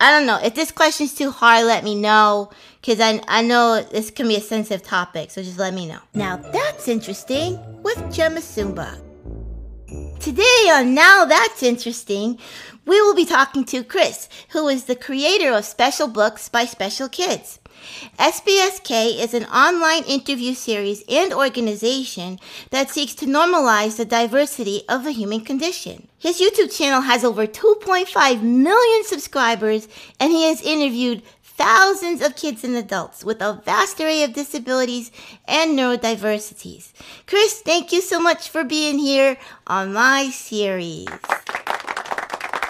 I don't know. If this question's too hard, let me know. Because I, I know this can be a sensitive topic, so just let me know. Now that's interesting with Gemma Sumba. Today on Now That's Interesting, we will be talking to Chris, who is the creator of Special Books by Special Kids. SBSK is an online interview series and organization that seeks to normalize the diversity of the human condition. His YouTube channel has over 2.5 million subscribers, and he has interviewed thousands of kids and adults with a vast array of disabilities and neurodiversities. Chris, thank you so much for being here on my series.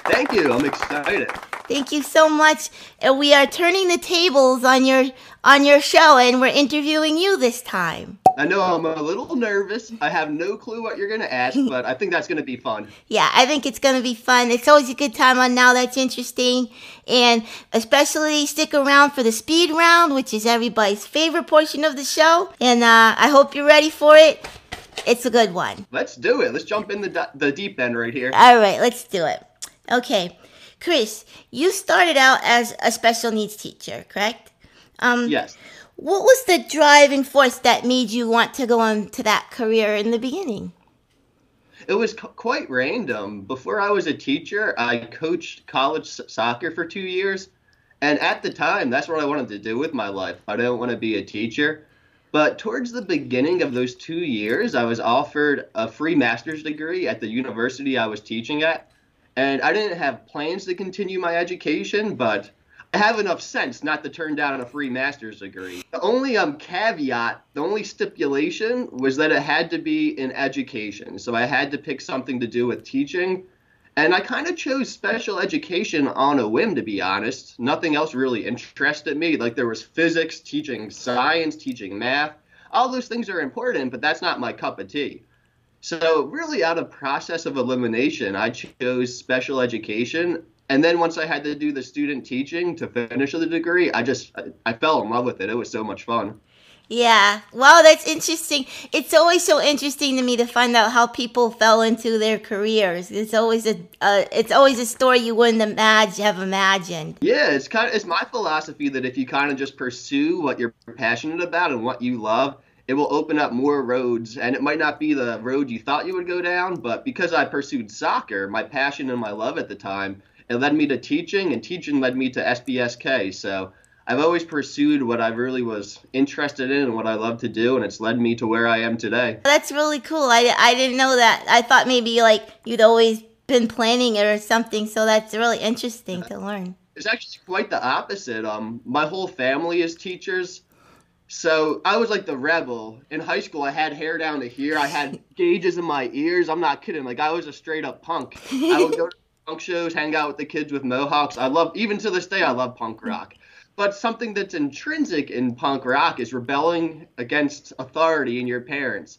Thank you. I'm excited. Thank you so much. And we are turning the tables on your on your show and we're interviewing you this time. I know I'm a little nervous. I have no clue what you're going to ask, but I think that's going to be fun. Yeah, I think it's going to be fun. It's always a good time on Now That's Interesting. And especially stick around for the speed round, which is everybody's favorite portion of the show. And uh, I hope you're ready for it. It's a good one. Let's do it. Let's jump in the, the deep end right here. All right, let's do it. Okay. Chris, you started out as a special needs teacher, correct? Um, yes. What was the driving force that made you want to go on to that career in the beginning? It was quite random. Before I was a teacher, I coached college soccer for two years. And at the time, that's what I wanted to do with my life. I didn't want to be a teacher. But towards the beginning of those two years, I was offered a free master's degree at the university I was teaching at. And I didn't have plans to continue my education, but I have enough sense not to turn down a free master's degree. The only um, caveat, the only stipulation was that it had to be in education. So I had to pick something to do with teaching. And I kind of chose special education on a whim, to be honest. Nothing else really interested me. Like there was physics, teaching science, teaching math. All those things are important, but that's not my cup of tea. So really out of process of elimination, I chose special education. And then once I had to do the student teaching to finish the degree, I just I, I fell in love with it. It was so much fun. Yeah. Wow, that's interesting. It's always so interesting to me to find out how people fell into their careers. It's always a uh, it's always a story you wouldn't imagine have imagined. Yeah, it's kind of it's my philosophy that if you kind of just pursue what you're passionate about and what you love, it will open up more roads and it might not be the road you thought you would go down but because i pursued soccer my passion and my love at the time it led me to teaching and teaching led me to sbsk so i've always pursued what i really was interested in and what i love to do and it's led me to where i am today. That's really cool. I, I didn't know that. I thought maybe like you'd always been planning it or something so that's really interesting to learn. It's actually quite the opposite. Um my whole family is teachers so I was like the rebel. In high school, I had hair down to here. I had gauges in my ears. I'm not kidding. Like I was a straight up punk. I would go to punk shows, hang out with the kids with mohawks. I love, even to this day, I love punk rock. But something that's intrinsic in punk rock is rebelling against authority in your parents.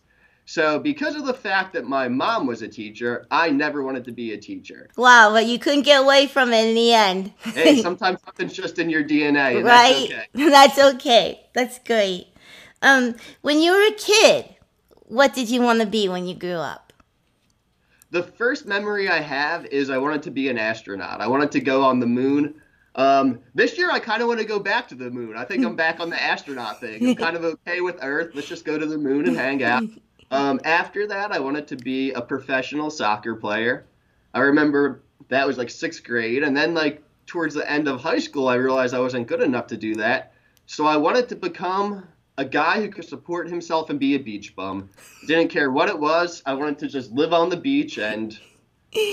So, because of the fact that my mom was a teacher, I never wanted to be a teacher. Wow, but you couldn't get away from it in the end. hey, sometimes something's just in your DNA. right? That's okay. that's okay. That's great. Um, when you were a kid, what did you want to be when you grew up? The first memory I have is I wanted to be an astronaut. I wanted to go on the moon. Um, this year, I kind of want to go back to the moon. I think I'm back on the astronaut thing. I'm kind of okay with Earth. Let's just go to the moon and hang out. Um, after that, I wanted to be a professional soccer player. I remember that was like sixth grade, and then like towards the end of high school, I realized I wasn't good enough to do that. So I wanted to become a guy who could support himself and be a beach bum. Didn't care what it was. I wanted to just live on the beach and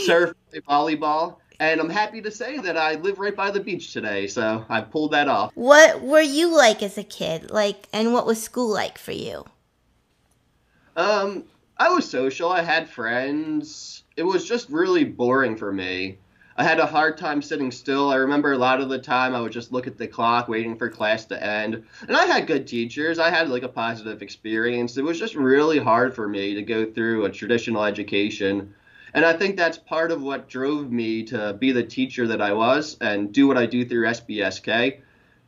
surf, volleyball. And I'm happy to say that I live right by the beach today, so I pulled that off. What were you like as a kid? Like, and what was school like for you? Um, I was social. I had friends. It was just really boring for me. I had a hard time sitting still. I remember a lot of the time I would just look at the clock waiting for class to end. And I had good teachers. I had like a positive experience. It was just really hard for me to go through a traditional education. And I think that's part of what drove me to be the teacher that I was and do what I do through SBSK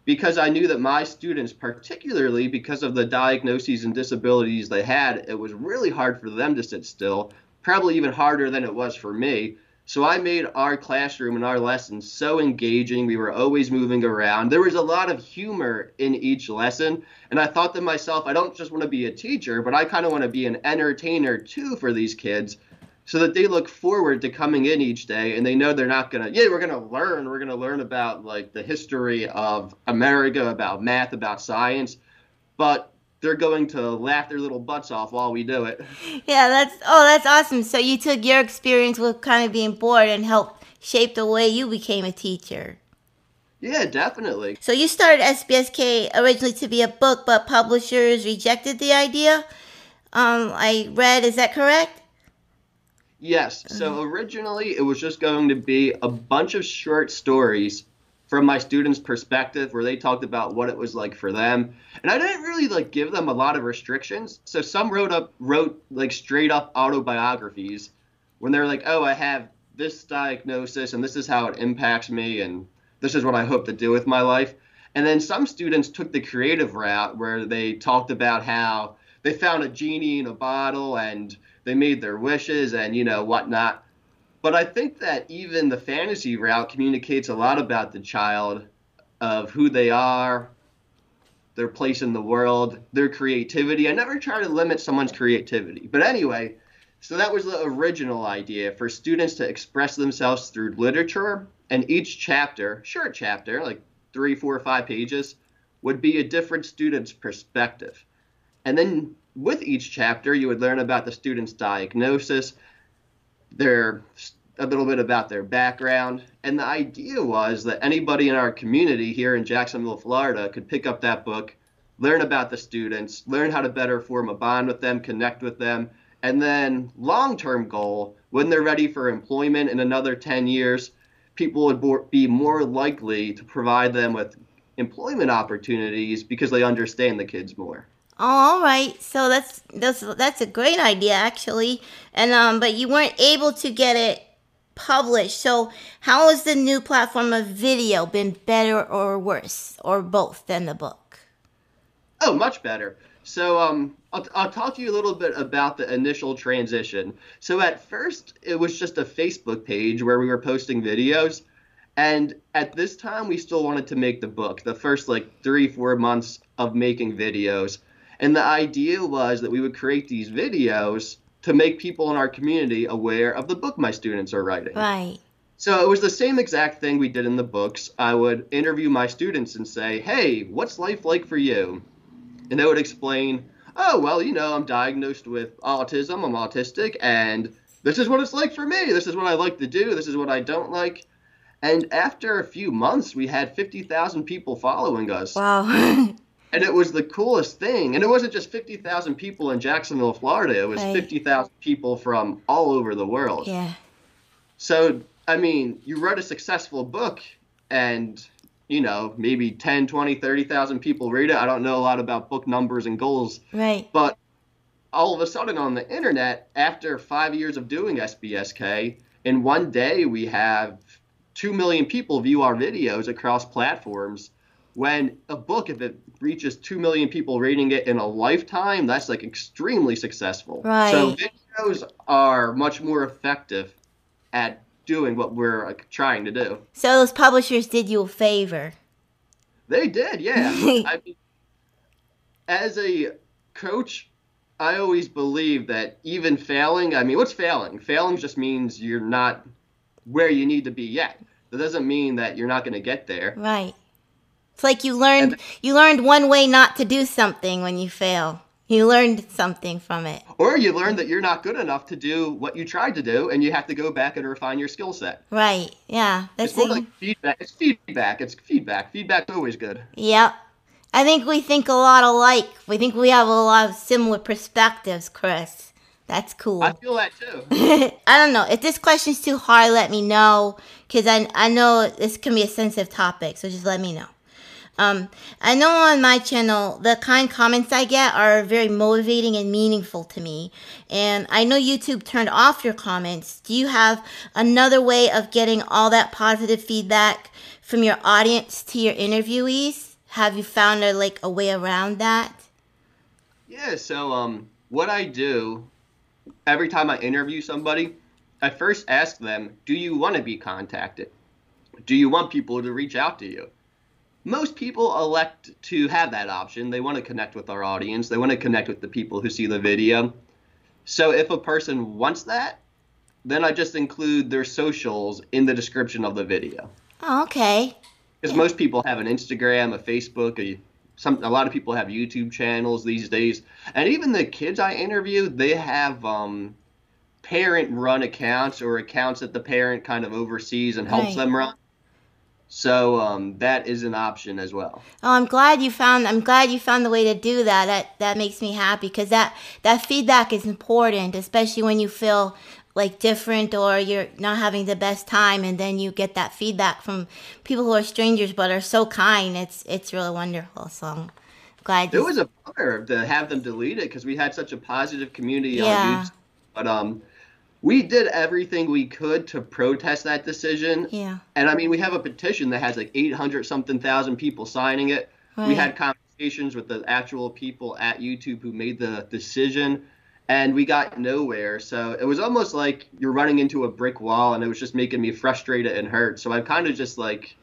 because I knew that my students, particularly because of the diagnoses and disabilities they had, it was really hard for them to sit still, probably even harder than it was for me. So I made our classroom and our lessons so engaging. We were always moving around. There was a lot of humor in each lesson. And I thought to myself, I don't just want to be a teacher, but I kind of want to be an entertainer too for these kids so that they look forward to coming in each day and they know they're not going to, yeah, we're going to learn. We're going to learn about like the history of America, about math, about science. But they're going to laugh their little butts off while we do it. Yeah, that's oh, that's awesome. So you took your experience with kind of being bored and helped shape the way you became a teacher. Yeah, definitely. So you started SBSK originally to be a book, but publishers rejected the idea. Um, I read, is that correct? Yes. So uh-huh. originally it was just going to be a bunch of short stories from my students' perspective where they talked about what it was like for them. And I didn't really like give them a lot of restrictions. So some wrote up wrote like straight up autobiographies when they're like, "Oh, I have this diagnosis and this is how it impacts me and this is what I hope to do with my life." And then some students took the creative route where they talked about how they found a genie in a bottle and they made their wishes and you know whatnot. But I think that even the fantasy route communicates a lot about the child of who they are, their place in the world, their creativity. I never try to limit someone's creativity. But anyway, so that was the original idea for students to express themselves through literature, and each chapter, short chapter, like three, four, or five pages, would be a different student's perspective. And then with each chapter, you would learn about the student's diagnosis, their a little bit about their background. And the idea was that anybody in our community here in Jacksonville, Florida could pick up that book, learn about the students, learn how to better form a bond with them, connect with them, and then long term goal, when they're ready for employment in another 10 years, people would be more likely to provide them with employment opportunities because they understand the kids more. All right. So that's that's that's a great idea actually. And um but you weren't able to get it published. So, how has the new platform of video been better or worse, or both, than the book? Oh, much better. So, um, I'll, I'll talk to you a little bit about the initial transition. So, at first, it was just a Facebook page where we were posting videos. And at this time, we still wanted to make the book, the first like three, four months of making videos. And the idea was that we would create these videos to make people in our community aware of the book my students are writing. Right. So it was the same exact thing we did in the books. I would interview my students and say, "Hey, what's life like for you?" And they would explain, "Oh, well, you know, I'm diagnosed with autism. I'm autistic, and this is what it's like for me. This is what I like to do. This is what I don't like." And after a few months, we had 50,000 people following us. Wow. and it was the coolest thing. And it wasn't just 50,000 people in Jacksonville, Florida. It was right. 50,000 people from all over the world. Yeah. So, I mean, you wrote a successful book and, you know, maybe 10, 20, 30,000 people read it. I don't know a lot about book numbers and goals. Right. But all of a sudden on the internet, after five years of doing SBSK, in one day we have 2 million people view our videos across platforms when a book if it reaches 2 million people reading it in a lifetime that's like extremely successful. Right. so videos are much more effective at doing what we're like, trying to do. So those publishers did you a favor. They did yeah. I mean as a coach i always believe that even failing i mean what's failing? Failing just means you're not where you need to be yet. That doesn't mean that you're not going to get there. Right it's like you learned and, you learned one way not to do something when you fail. You learned something from it. Or you learned that you're not good enough to do what you tried to do and you have to go back and refine your skill set. Right. Yeah. That's it's more like feedback. It's feedback. It's feedback. Feedback's always good. Yep. I think we think a lot alike. We think we have a lot of similar perspectives, Chris. That's cool. I feel that too. I don't know. If this question's too hard, let me know. Because I, I know this can be a sensitive topic. So just let me know. Um, I know on my channel, the kind comments I get are very motivating and meaningful to me. And I know YouTube turned off your comments. Do you have another way of getting all that positive feedback from your audience to your interviewees? Have you found a, like a way around that? Yeah. So um, what I do every time I interview somebody, I first ask them, do you want to be contacted? Do you want people to reach out to you? Most people elect to have that option. They want to connect with our audience, they want to connect with the people who see the video. So if a person wants that, then I just include their socials in the description of the video. Oh, okay. Because yeah. most people have an Instagram, a Facebook, a some a lot of people have YouTube channels these days, and even the kids I interview, they have um, parent-run accounts or accounts that the parent kind of oversees and helps right. them run. So um, that is an option as well. Oh, I'm glad you found. I'm glad you found the way to do that. That that makes me happy because that that feedback is important, especially when you feel like different or you're not having the best time and then you get that feedback from people who are strangers but are so kind it's it's really wonderful so i'm glad it was a bummer to have them delete it because we had such a positive community yeah. on youtube but um we did everything we could to protest that decision yeah and i mean we have a petition that has like 800 something thousand people signing it right. we had conversations with the actual people at youtube who made the decision and we got nowhere. So it was almost like you're running into a brick wall, and it was just making me frustrated and hurt. So I'm kind of just like,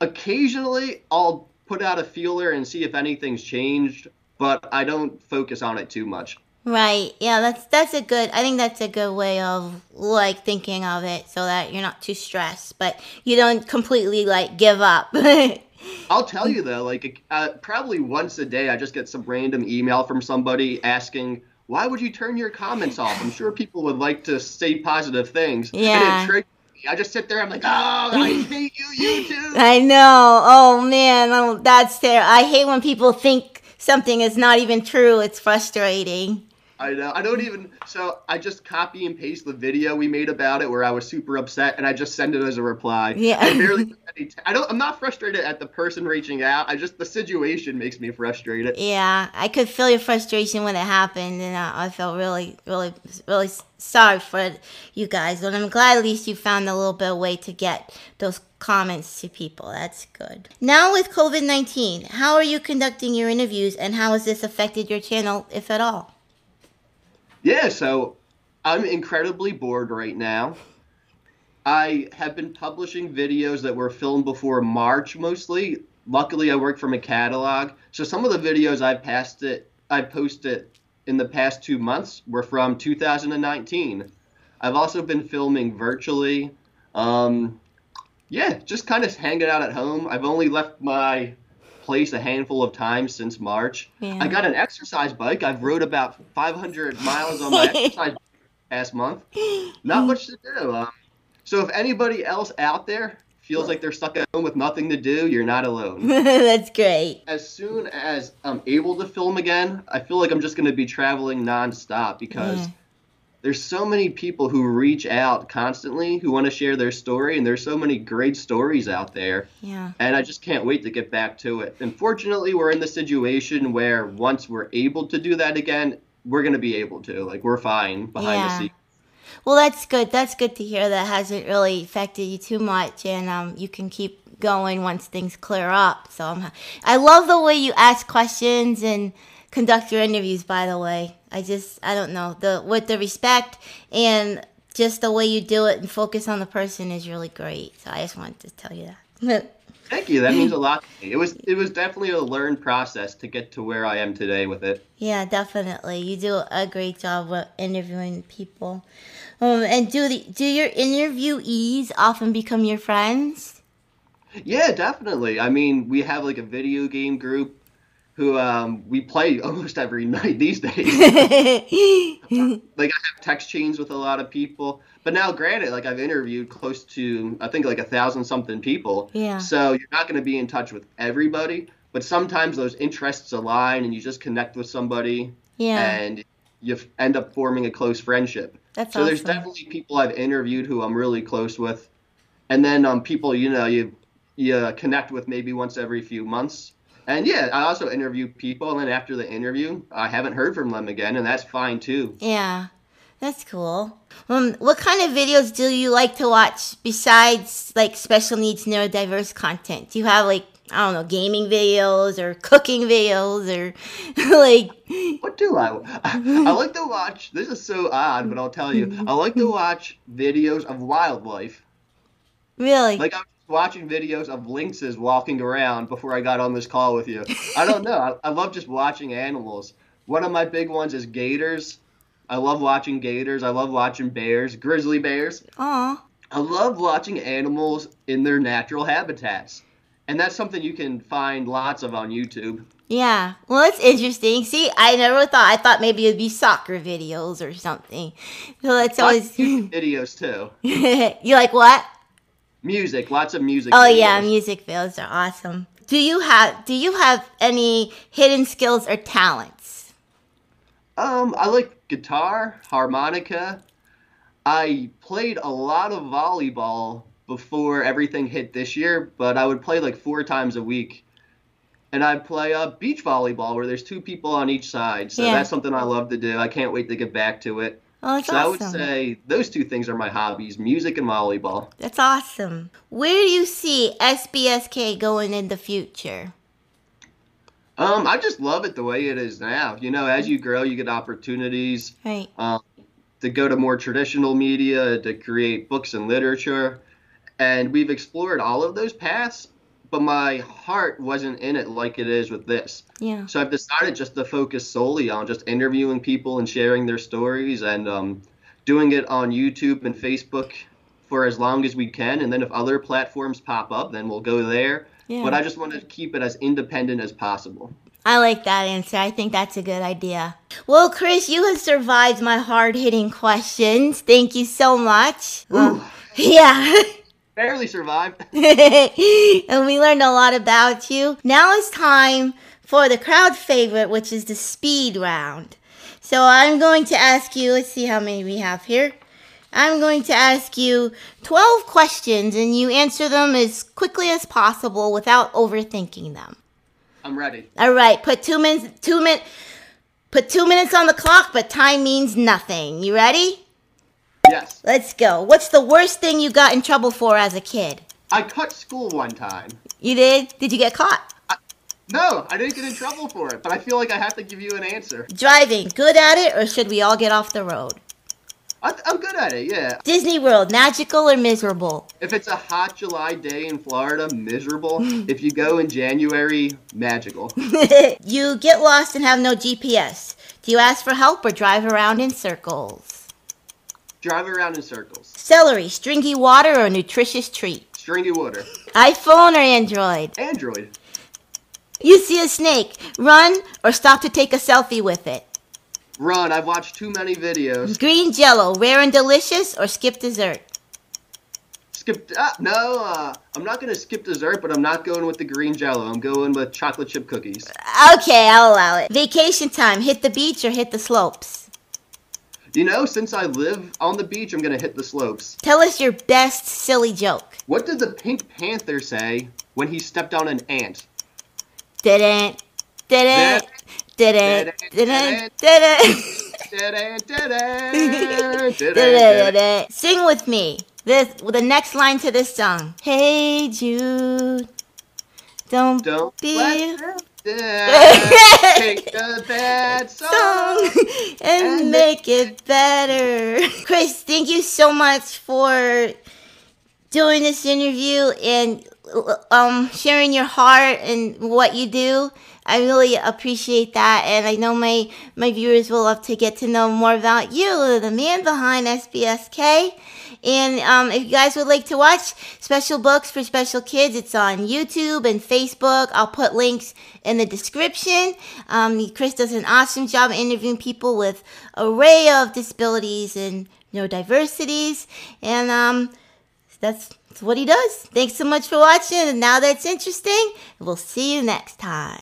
occasionally I'll put out a feeler and see if anything's changed, but I don't focus on it too much. Right. Yeah, that's that's a good. I think that's a good way of like thinking of it, so that you're not too stressed, but you don't completely like give up. I'll tell you though, like uh, probably once a day, I just get some random email from somebody asking, "Why would you turn your comments off?" I'm sure people would like to say positive things. Yeah. I just sit there. I'm like, "Oh, I hate you, YouTube." I know. Oh man, oh, that's there. I hate when people think something is not even true. It's frustrating. I know. I don't even. So I just copy and paste the video we made about it where I was super upset, and I just send it as a reply. Yeah. I barely. I don't. I'm not frustrated at the person reaching out. I just the situation makes me frustrated. Yeah, I could feel your frustration when it happened, and I, I felt really, really, really sorry for you guys. But I'm glad at least you found a little bit of way to get those comments to people. That's good. Now with COVID 19, how are you conducting your interviews, and how has this affected your channel, if at all? Yeah, so I'm incredibly bored right now. I have been publishing videos that were filmed before March mostly. Luckily, I work from a catalog, so some of the videos I passed it, I posted in the past two months were from 2019. I've also been filming virtually. Um, yeah, just kind of hanging out at home. I've only left my place a handful of times since March. Yeah. I got an exercise bike. I've rode about 500 miles on my exercise past month. Not much to do. Um, so if anybody else out there feels like they're stuck at home with nothing to do, you're not alone. That's great. As soon as I'm able to film again, I feel like I'm just going to be traveling nonstop because. Yeah there's so many people who reach out constantly who want to share their story and there's so many great stories out there. Yeah. And i just can't wait to get back to it. Unfortunately we're in the situation where once we're able to do that again we're going to be able to. Like we're fine behind yeah. the scenes. Well that's good. That's good to hear that hasn't really affected you too much and um, you can keep going once things clear up. So I'm, i love the way you ask questions and conduct your interviews by the way I just I don't know the with the respect and just the way you do it and focus on the person is really great. So I just wanted to tell you that. Thank you. That means a lot to me. It was it was definitely a learned process to get to where I am today with it. Yeah, definitely. You do a great job with interviewing people. Um, and do the do your interviewees often become your friends? Yeah, definitely. I mean, we have like a video game group who um, we play almost every night these days. like I have text chains with a lot of people, but now granted, like I've interviewed close to I think like a thousand something people. Yeah. So you're not going to be in touch with everybody, but sometimes those interests align and you just connect with somebody. Yeah. And you end up forming a close friendship. That's so awesome. there's definitely people I've interviewed who I'm really close with, and then um people you know you you connect with maybe once every few months and yeah, I also interview people, and then after the interview, I haven't heard from them again, and that's fine too. Yeah, that's cool. Um, what kind of videos do you like to watch besides like special needs neurodiverse content? Do you have like I don't know, gaming videos or cooking videos or like. What do I? I like to watch. This is so odd, but I'll tell you. I like to watch videos of wildlife. Really? Like I was watching videos of lynxes walking around before I got on this call with you. I don't know. I, I love just watching animals. One of my big ones is gators. I love watching gators. I love watching bears, grizzly bears. Aw. I love watching animals in their natural habitats. And that's something you can find lots of on YouTube. Yeah. Well, it's interesting. See, I never thought. I thought maybe it'd be soccer videos or something. So that's always. videos too. you like what? Music, lots of music. Oh videos. yeah, music videos are awesome. Do you have Do you have any hidden skills or talents? Um, I like guitar, harmonica. I played a lot of volleyball before everything hit this year, but I would play like four times a week. And I'd play uh, beach volleyball where there's two people on each side. So Yeah. that's something I love to do. I can't wait to get back to it. Oh, that's so I would say those two things are my hobbies music and volleyball. That's awesome. Where do you see SBSK going in the future? Um, I just love it the way it is now. You know, as you grow, you get opportunities Right. um, to go to more traditional media, to create books and literature. And we've explored all of those paths, but my heart wasn't in it like it is with this. Yeah. So I've decided just to focus solely on just interviewing people and sharing their stories and um, doing it on YouTube and Facebook for as long as we can. And then if other platforms pop up, then we'll go there. Yeah. But I just want to keep it as independent as possible. I like that answer. I think that's a good idea. Well, Chris, you have survived my hard hitting questions. Thank you so much. Ooh, Yeah. Barely survived. and we learned a lot about you. Now it's time for the crowd favorite, which is the speed round. So I'm going to ask you, let's see how many we have here. I'm going to ask you 12 questions and you answer them as quickly as possible without overthinking them. I'm ready. All right, put 2 minutes 2 minutes put 2 minutes on the clock, but time means nothing. You ready? Yes. Let's go. What's the worst thing you got in trouble for as a kid? I cut school one time. You did? Did you get caught? No, I didn't get in trouble for it, but I feel like I have to give you an answer. Driving, good at it, or should we all get off the road? I, I'm good at it, yeah. Disney World, magical or miserable? If it's a hot July day in Florida, miserable. if you go in January, magical. you get lost and have no GPS. Do you ask for help or drive around in circles? Drive around in circles. Celery, stringy water or nutritious treat? Stringy water. iPhone or Android? Android. You see a snake, run or stop to take a selfie with it? Run. I've watched too many videos. Green jello, rare and delicious or skip dessert? Skip. Ah, no, uh, I'm not gonna skip dessert, but I'm not going with the green Jello. I'm going with chocolate chip cookies. Okay, I'll allow it. Vacation time, hit the beach or hit the slopes? You know, since I live on the beach, I'm gonna hit the slopes. Tell us your best silly joke. What did the Pink Panther say when he stepped on an ant? Didn't, didn't, didn't, didn't, didn't. Sing with me. This the next line to this song. Hey Jude, don't, Don't be Take the bad song. song and And make it better. Chris, thank you so much for doing this interview and um sharing your heart and what you do. I really appreciate that, and I know my my viewers will love to get to know more about you, the man behind SBSK. And um, if you guys would like to watch special books for special kids, it's on YouTube and Facebook. I'll put links in the description. Um, Chris does an awesome job interviewing people with array of disabilities and neurodiversities, and um, that's, that's what he does. Thanks so much for watching. And now that's interesting, we'll see you next time.